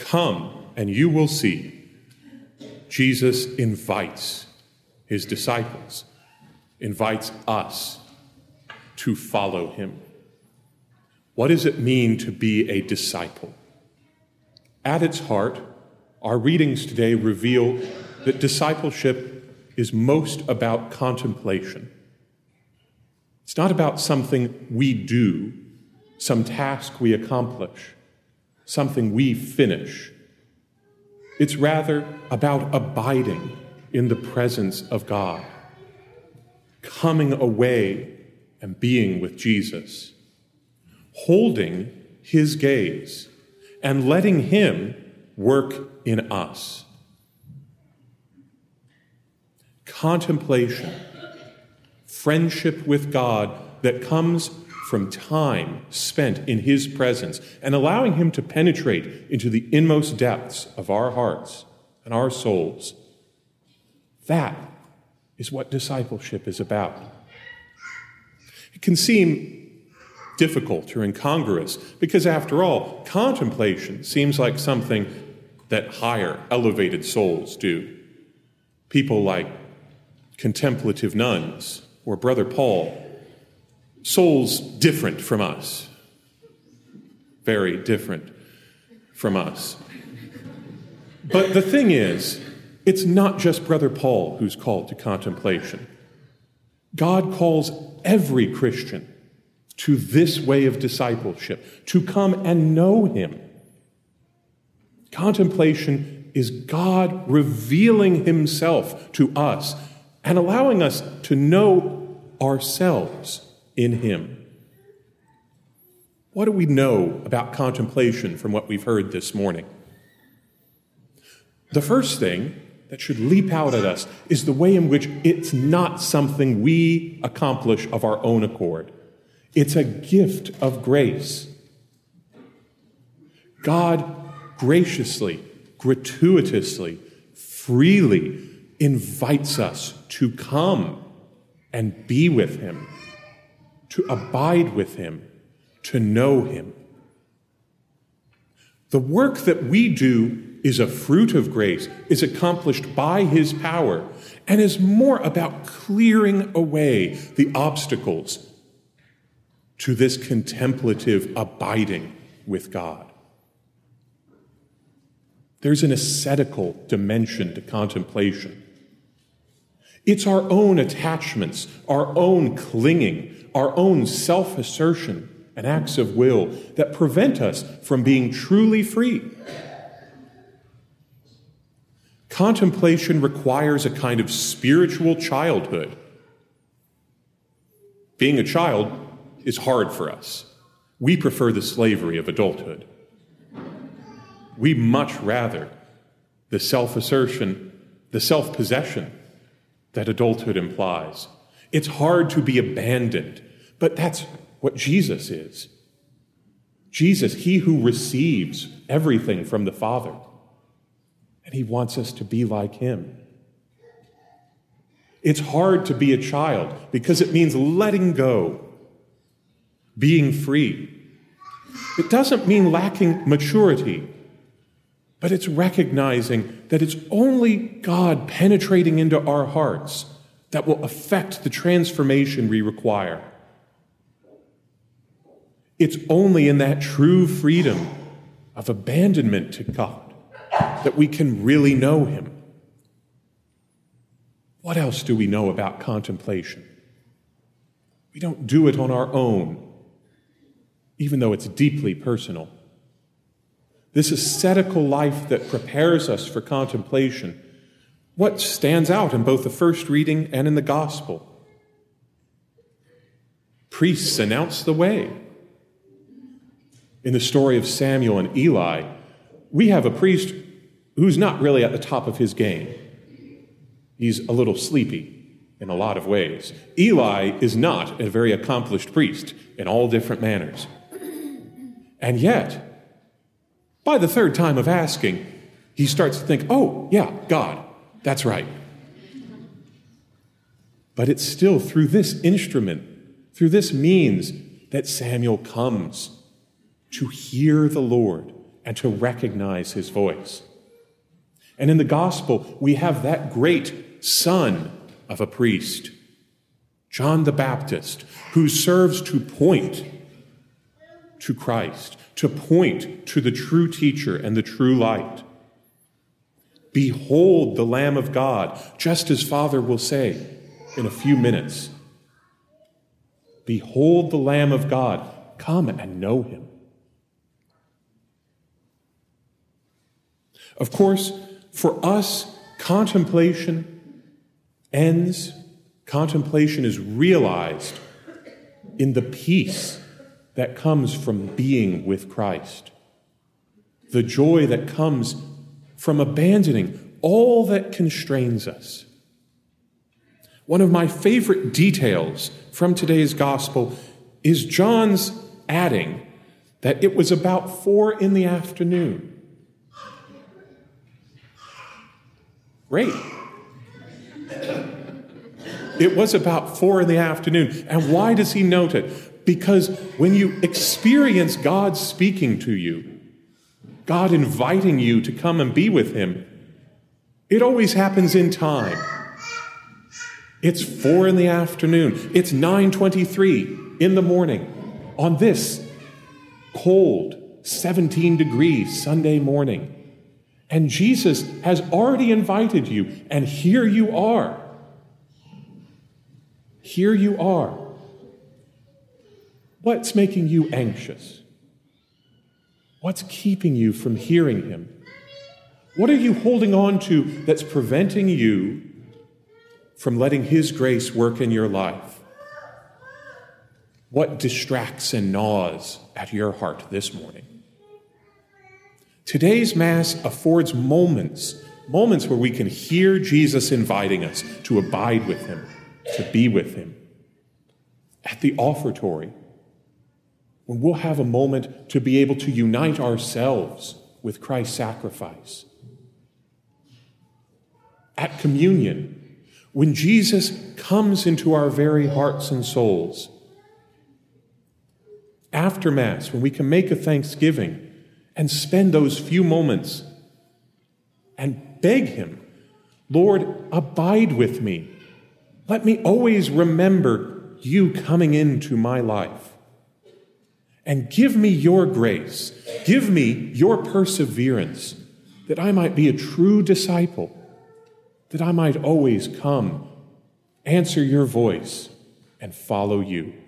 Come and you will see. Jesus invites his disciples, invites us to follow him. What does it mean to be a disciple? At its heart, our readings today reveal that discipleship is most about contemplation. It's not about something we do, some task we accomplish, something we finish. It's rather about abiding in the presence of God, coming away and being with Jesus, holding his gaze and letting him work in us. Contemplation, friendship with God that comes from time spent in His presence and allowing Him to penetrate into the inmost depths of our hearts and our souls. That is what discipleship is about. It can seem difficult or incongruous because, after all, contemplation seems like something that higher, elevated souls do. People like contemplative nuns or Brother Paul, souls different from us, very different from us. But the thing is, it's not just Brother Paul who's called to contemplation. God calls every Christian to this way of discipleship, to come and know Him. Contemplation is God revealing Himself to us and allowing us to know ourselves in Him. What do we know about contemplation from what we've heard this morning? The first thing that should leap out at us is the way in which it's not something we accomplish of our own accord. It's a gift of grace. God graciously, gratuitously, freely invites us to come and be with Him, to abide with Him, to know Him. The work that we do is a fruit of grace, is accomplished by His power, and is more about clearing away the obstacles to this contemplative abiding with God. There's an ascetical dimension to contemplation. It's our own attachments, our own clinging, our own self assertion and acts of will that prevent us from being truly free. Contemplation requires a kind of spiritual childhood. Being a child is hard for us. We prefer the slavery of adulthood. We much rather the self assertion, the self possession that adulthood implies. It's hard to be abandoned, but that's what Jesus is. Jesus, he who receives everything from the Father, and he wants us to be like him. It's hard to be a child because it means letting go being free. It doesn't mean lacking maturity, but it's recognizing that it's only God penetrating into our hearts that will affect the transformation we require. It's only in that true freedom of abandonment to God that we can really know Him. What else do we know about contemplation? We don't do it on our own even though it's deeply personal. This ascetical life that prepares us for contemplation, what stands out in both the first reading and in the gospel? Priests announce the way. In the story of Samuel and Eli, we have a priest who's not really at the top of his game. He's a little sleepy in a lot of ways. Eli is not a very accomplished priest in all different manners. And yet, by the third time of asking, he starts to think, oh, yeah, God, that's right. But it's still through this instrument, through this means, that Samuel comes to hear the Lord, and to recognize his voice. And in the gospel, we have that great son of a priest, John the Baptist, who serves to point to Christ, to point to the true teacher and the true light. Behold the Lamb of God, just as Father will say in a few minutes. Behold the Lamb of God. Come and know him. Of course, for us, contemplation ends, contemplation is realized in the peace that comes from being with Christ, the joy that comes from abandoning all that constrains us. One of my favorite details from today's gospel is John's adding that it was about four in the afternoon. Great. It was about four in the afternoon. And why does he note it? Because when you experience God speaking to you, God inviting you to come and be with him, it always happens in time. It's four in the afternoon. It's 923 in the morning on this cold 17 degrees Sunday morning. And Jesus has already invited you, and here you are. Here you are. What's making you anxious? What's keeping you from hearing Him? What are you holding on to that's preventing you from letting His grace work in your life? What distracts and gnaws at your heart this morning? Today's Mass affords moments, moments where we can hear Jesus inviting us to abide with Him, to be with Him. At the offertory, when we'll have a moment to be able to unite ourselves with Christ's sacrifice. At communion, when Jesus comes into our very hearts and souls. After Mass, when we can make a thanksgiving and spend those few moments and beg Him, Lord, abide with me. Let me always remember you coming into my life. And give me your grace, give me your perseverance, that I might be a true disciple, that I might always come, answer your voice, and follow you.